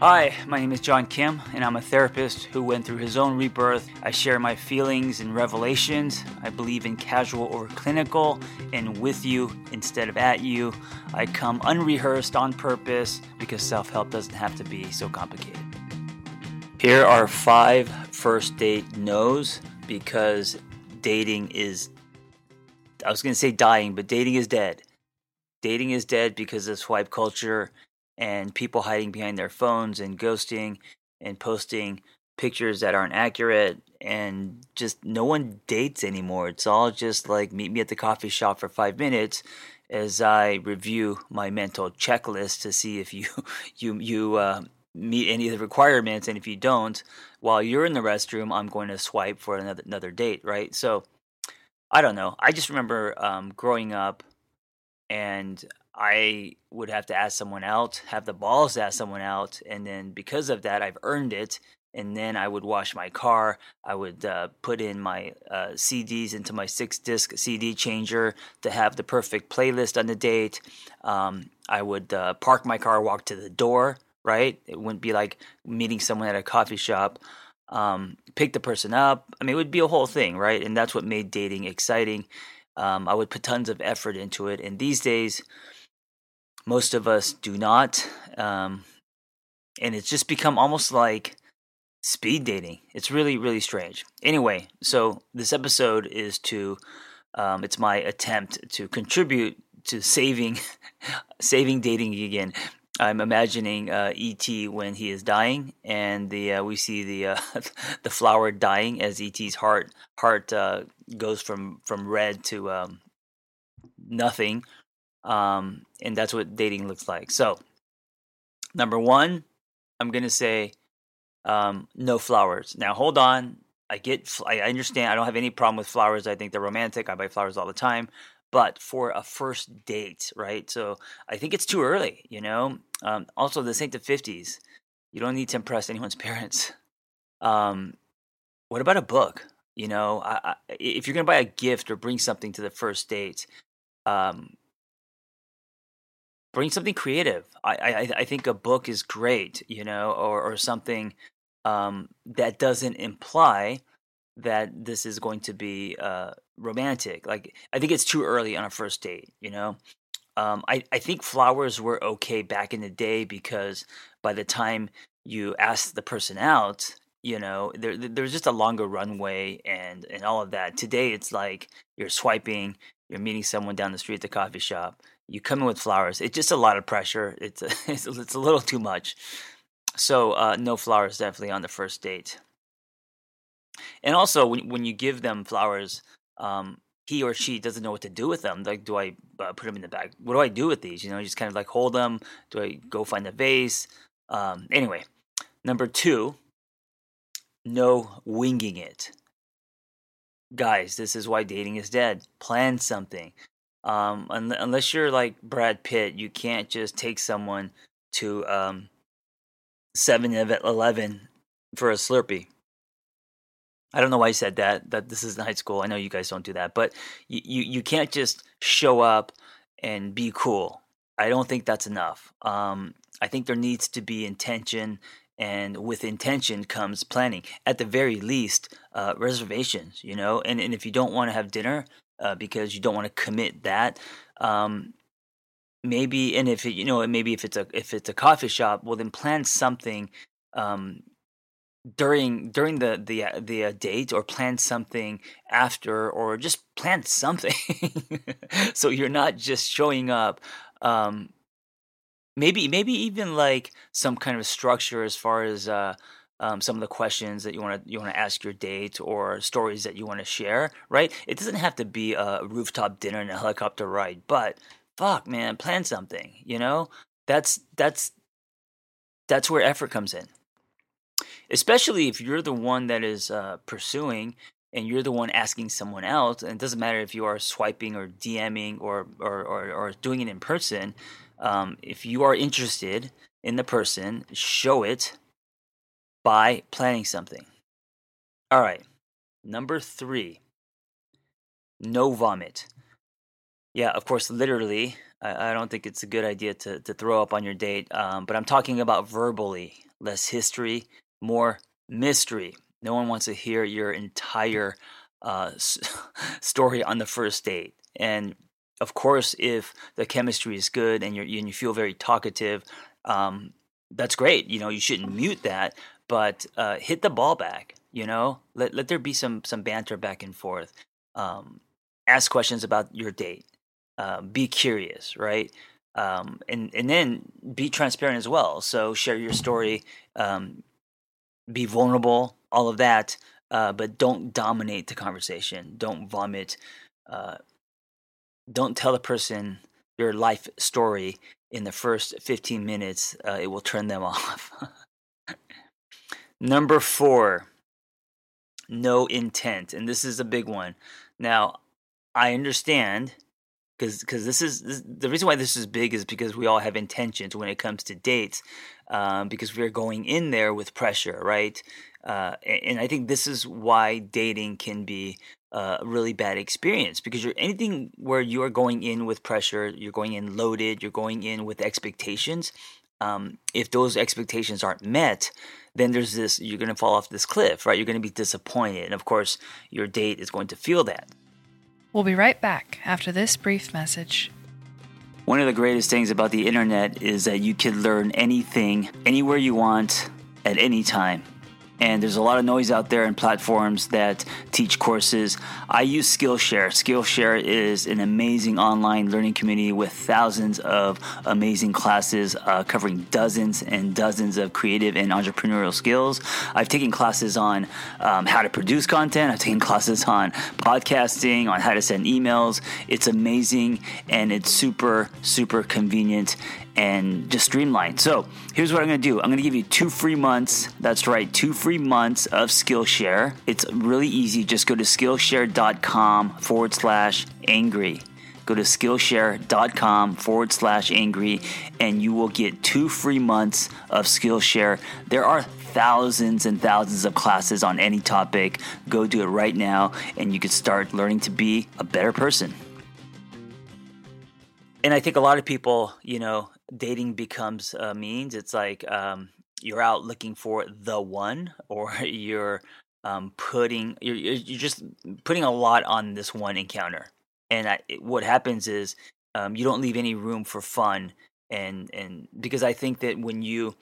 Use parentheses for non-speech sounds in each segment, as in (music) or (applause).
Hi, my name is John Kim, and I'm a therapist who went through his own rebirth. I share my feelings and revelations. I believe in casual over clinical and with you instead of at you. I come unrehearsed on purpose because self help doesn't have to be so complicated. Here are five first date no's because dating is, I was going to say dying, but dating is dead. Dating is dead because of swipe culture and people hiding behind their phones and ghosting and posting pictures that aren't accurate and just no one dates anymore. It's all just like meet me at the coffee shop for 5 minutes as I review my mental checklist to see if you (laughs) you you uh, meet any of the requirements and if you don't while you're in the restroom I'm going to swipe for another another date, right? So I don't know. I just remember um, growing up and I would have to ask someone out, have the balls to ask someone out, and then because of that, I've earned it. And then I would wash my car. I would uh, put in my uh, CDs into my six disc CD changer to have the perfect playlist on the date. Um, I would uh, park my car, walk to the door, right? It wouldn't be like meeting someone at a coffee shop. Um, pick the person up. I mean, it would be a whole thing, right? And that's what made dating exciting. Um, I would put tons of effort into it. And these days, most of us do not. Um, and it's just become almost like speed dating. It's really, really strange. Anyway, so this episode is to, um, it's my attempt to contribute to saving, (laughs) saving dating again. I'm imagining uh, ET when he is dying, and the uh, we see the uh, (laughs) the flower dying as ET's heart heart uh, goes from from red to um, nothing, um, and that's what dating looks like. So, number one, I'm gonna say um, no flowers. Now, hold on. I get, I understand. I don't have any problem with flowers. I think they're romantic. I buy flowers all the time. But for a first date, right? So I think it's too early. You know. Um, also, this ain't the '50s. You don't need to impress anyone's (laughs) parents. Um, what about a book? You know, I, I, if you're gonna buy a gift or bring something to the first date, um, bring something creative. I, I I think a book is great, you know, or or something um, that doesn't imply that this is going to be uh, romantic. Like I think it's too early on a first date, you know. Um, I I think flowers were okay back in the day because by the time you ask the person out, you know, there there's just a longer runway and and all of that. Today it's like you're swiping, you're meeting someone down the street at the coffee shop you come in with flowers. It's just a lot of pressure. It's a, (laughs) it's, a, it's a little too much. So uh, no flowers definitely on the first date. And also when when you give them flowers, um, he or she doesn't know what to do with them. Like, do I uh, put them in the bag? What do I do with these? You know, just kind of like hold them. Do I go find a vase? Um, anyway, number two, no winging it. Guys, this is why dating is dead. Plan something. Um, un- unless you're like Brad Pitt, you can't just take someone to um, 7 Eleven for a Slurpee. I don't know why I said that. That this is high school. I know you guys don't do that, but you, you, you can't just show up and be cool. I don't think that's enough. Um, I think there needs to be intention, and with intention comes planning. At the very least, uh, reservations. You know, and and if you don't want to have dinner, uh, because you don't want to commit that. Um, maybe, and if it, you know, maybe if it's a if it's a coffee shop, well, then plan something um, during during the the uh, the uh, date, or plan something after, or just plan something, (laughs) so you're not just showing up. Um, maybe maybe even like some kind of structure as far as uh, um, some of the questions that you want to you want to ask your date or stories that you want to share. Right? It doesn't have to be a rooftop dinner and a helicopter ride, but fuck, man, plan something. You know, that's that's that's where effort comes in. Especially if you're the one that is uh, pursuing and you're the one asking someone else, and it doesn't matter if you are swiping or DMing or or, or, or doing it in person. Um, if you are interested in the person, show it by planning something. All right. Number three, no vomit. Yeah, of course, literally. I, I don't think it's a good idea to, to throw up on your date, um, but I'm talking about verbally. Less history, more mystery. No one wants to hear your entire uh, (laughs) story on the first date. And of course, if the chemistry is good and, you and you feel very talkative, um, that's great. You know, you shouldn't mute that, but uh, hit the ball back. You know, let let there be some some banter back and forth. Um, ask questions about your date. Uh, be curious, right? Um, and and then be transparent as well. So share your story, um, be vulnerable, all of that. Uh, but don't dominate the conversation. Don't vomit. Uh, don't tell the person your life story in the first 15 minutes. Uh, it will turn them (laughs) off. Number four, no intent, and this is a big one. Now, I understand because because this is this, the reason why this is big is because we all have intentions when it comes to dates um, because we're going in there with pressure right uh, and I think this is why dating can be a really bad experience because you're anything where you are going in with pressure you're going in loaded you're going in with expectations um, if those expectations aren't met then there's this you're going to fall off this cliff right? You're going to be disappointed. And of course your date is going to feel that. We'll be right back after this brief message. One of the greatest things about the internet is that you can learn anything, anywhere you want, at any time and there's a lot of noise out there in platforms that teach courses. I use Skillshare. Skillshare is an amazing online learning community with thousands of amazing classes uh, covering dozens and dozens of creative and entrepreneurial skills. I've taken classes on um, how to produce content, I've taken classes on podcasting, on how to send emails. It's amazing and it's super, super convenient and just streamline. So here's what I'm going to do. I'm going to give you two free months. That's right, two free months of Skillshare. It's really easy. Just go to Skillshare.com forward slash angry. Go to Skillshare.com forward slash angry, and you will get two free months of Skillshare. There are thousands and thousands of classes on any topic. Go do it right now, and you can start learning to be a better person and I think a lot of people, you know, dating becomes a means. It's like um, you're out looking for the one, (laughs) or you're um, putting you're you're just putting a lot on this one encounter. And I, what happens is um, you don't leave any room for fun, and and because I think that when you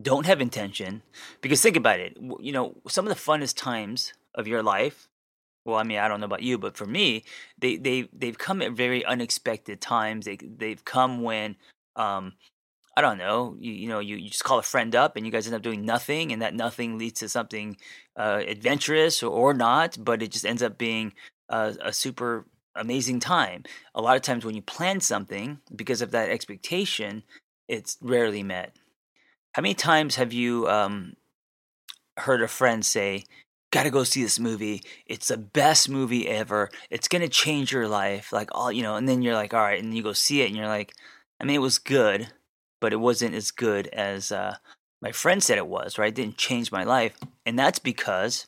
don't have intention, because think about it, you know, some of the funnest times of your life well, I mean, I don't know about you, but for me, they they they've come at very unexpected times. They they've come when um I don't know, you, you know, you, you just call a friend up and you guys end up doing nothing, and that nothing leads to something uh, adventurous or, or, not, but it just ends up being a, a super amazing time. A lot of times when you plan something, because of that expectation, it's rarely met. How many times have you um, heard a friend say, gotta go see this movie. It's the best movie ever. It's gonna change your life. Like all you know, and then you're like, all right, and you go see it, and you're like, I mean, it was good, but it wasn't as good as uh, my friend said it was. Right? It didn't change my life, and that's because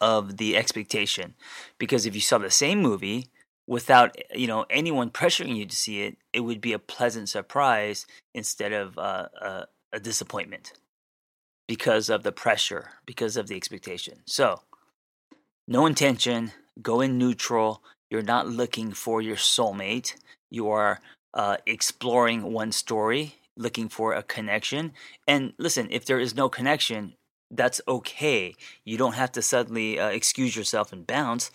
of the expectation. Because if you saw the same movie without you know anyone pressuring you to see it, it would be a pleasant surprise instead of uh, a, a disappointment because of the pressure, because of the expectation. So, no intention, go in neutral. You're not looking for your soulmate. You are uh, exploring one story, looking for a connection. And listen, if there is no connection, that's okay. You don't have to suddenly uh, excuse yourself and bounce.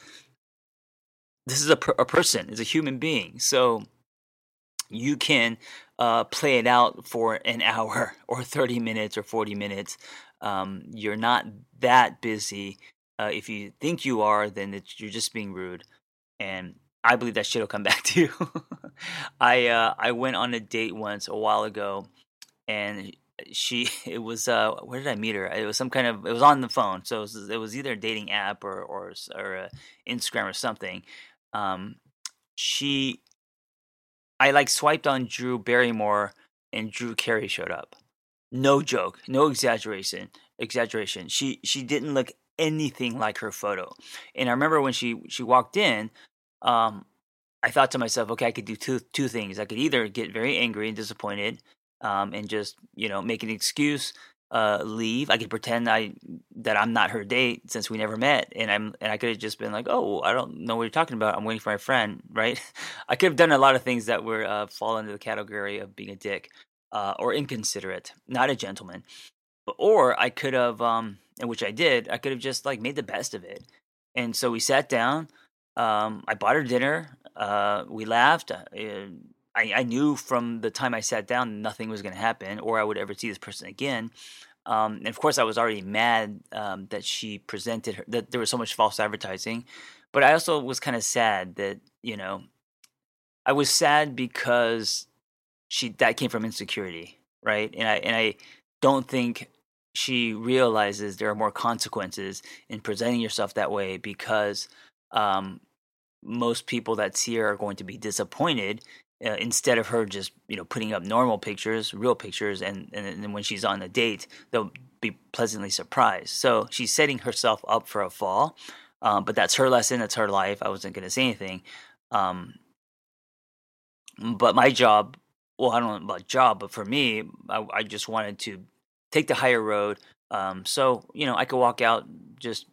This is a, per- a person, is a human being. So you can uh, play it out for an (laughs) hour or 30 minutes or 40 minutes. Um, you're not that busy. Uh, if you think you are, then you're just being rude. And I believe that shit will come (laughs) back to you. I uh, I went on a date once a while ago, and she (laughs) it was uh where did I meet her? It was some kind of it was on the phone, so it was, it was either a dating app or or or Instagram or something. Um, she I like swiped on Drew Barrymore and Drew Carey showed up. No joke, no exaggeration. Exaggeration. She she didn't look anything like her photo. And I remember when she she walked in, um, I thought to myself, okay, I could do two two things. I could either get very angry and disappointed, um, and just you know make an excuse, uh, leave. I could pretend I that I'm not her date since we never met, and I'm and I could have just been like, oh, I don't know what you're talking about. I'm waiting for my friend, right? (laughs) I could have done a lot of things that were uh, fall into the category of being a dick uh, or inconsiderate, not a gentleman. Or I could have, um, which I did, I could have just like made the best of it. And so we sat down. Um, I bought her dinner. Uh, we laughed. Uh, I, I, knew from the time I sat down nothing was going to happen, or I would ever see this person again. Um, and of course, I was already mad um, that she presented her, that there was so much false advertising. But I also was kind of sad that you know, I was sad because she that came from insecurity, right? And I and I don't think she realizes there are more consequences in presenting yourself that way because um, most people that see her are going to be disappointed uh, instead of her just you know putting up normal pictures, real pictures, and, and when she's on a date, they'll be pleasantly surprised. So she's setting herself up for a fall, um, but that's her lesson. That's her life. I wasn't going to say anything. Um, but my job, well, I don't know about job, but for me, I, I just wanted to take the higher road. Um, so you know, I could walk out just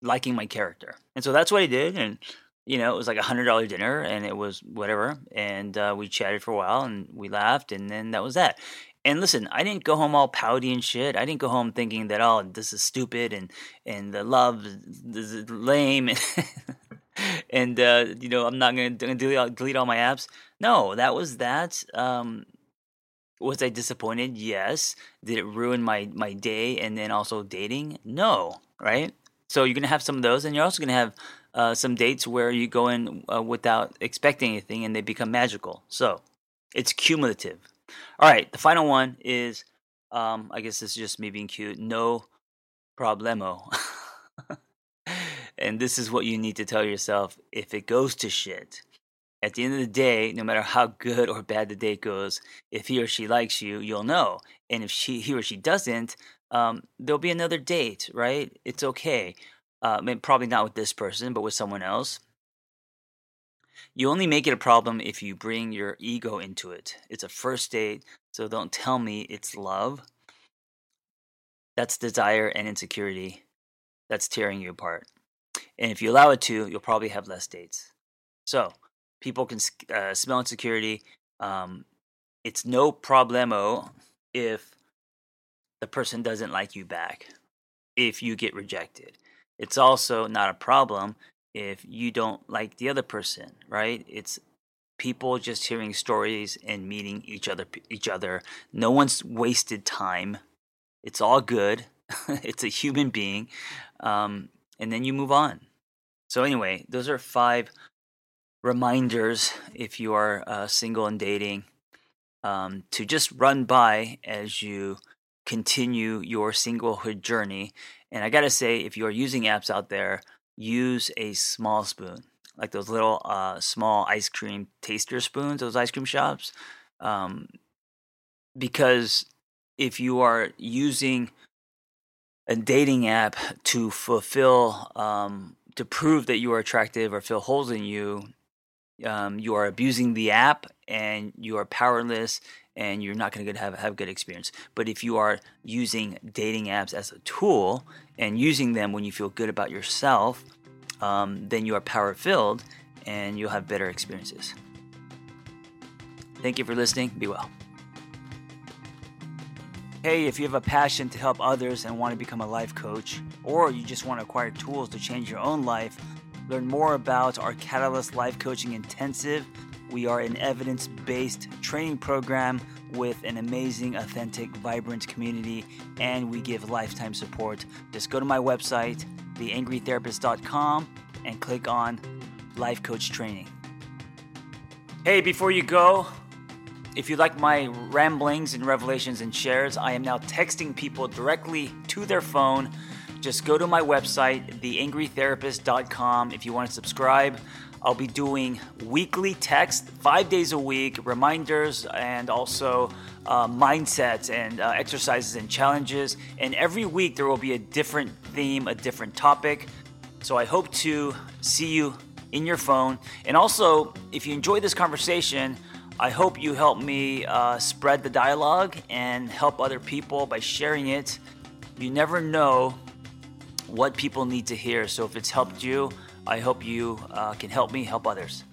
liking my character, and so that's what I did. And you know, it was like a hundred dollar dinner, and it was whatever. And uh, we chatted for a while, and we laughed, and then that was that. And listen, I didn't go home all pouty and shit. I didn't go home thinking that oh, this is stupid and and the love is lame, (laughs) and uh, you know, I'm not gonna delete, delete all my apps. No, that was that. Um, was I disappointed? Yes. Did it ruin my my day and then also dating? No, right? So you're gonna have some of those, and you're also gonna have uh, some dates where you go in uh, without expecting anything, and they become magical. So it's cumulative. All right, the final one is, um, I guess this is just me being cute. No problemo. (laughs) and this is what you need to tell yourself if it goes to shit at the end of the day, no matter how good or bad the date goes, if he or she likes you, you'll know. And if she, he or she doesn't, um, there'll be another date, right? It's okay. Uh, probably not with this person, but with someone else. You only make it a problem if you bring your ego into it. It's a first date, so don't tell me it's love. That's desire and insecurity. That's tearing you apart. And if you allow it to, you'll probably have less dates. So, people can uh, smell insecurity. Um, it's no problemo if the person doesn't like you back, if you get rejected. It's also not a problem if you don't like the other person, right? It's people just hearing stories and meeting each other each other. No one's wasted time. It's all good. (laughs) it's a human being. Um, and then you move on. So anyway, those are five reminders if you are uh, single and dating um, to just run by as you continue your singlehood journey. And I gotta say, if you are using apps out there, use a small spoon, like those little uh, small ice cream taster spoons, those ice cream shops. Um, because if you are using a dating app to fulfill, um, to prove that you are attractive or fill holes in you, um, you are abusing the app and you are powerless and you're not going to have have a good experience. But if you are using dating apps as a tool and using them when you feel good about yourself, um, then you are power filled and you'll have better experiences. Thank you for listening. Be well. Hey, if you have a passion to help others and want to become a life coach, or you just want to acquire tools to change your own life Learn more about our Catalyst Life Coaching Intensive. We are an evidence based training program with an amazing, authentic, vibrant community, and we give lifetime support. Just go to my website, theangrytherapist.com, and click on Life Coach Training. Hey, before you go, if you like my ramblings and revelations and shares, I am now texting people directly to their phone just go to my website, theangrytherapist.com, if you want to subscribe. I'll be doing weekly text, five days a week, reminders, and also uh, mindsets and uh, exercises and challenges. And every week there will be a different theme, a different topic. So I hope to see you in your phone. And also, if you enjoy this conversation, I hope you help me uh, spread the dialogue and help other people by sharing it. You never know what people need to hear. So if it's helped you, I hope you uh, can help me help others.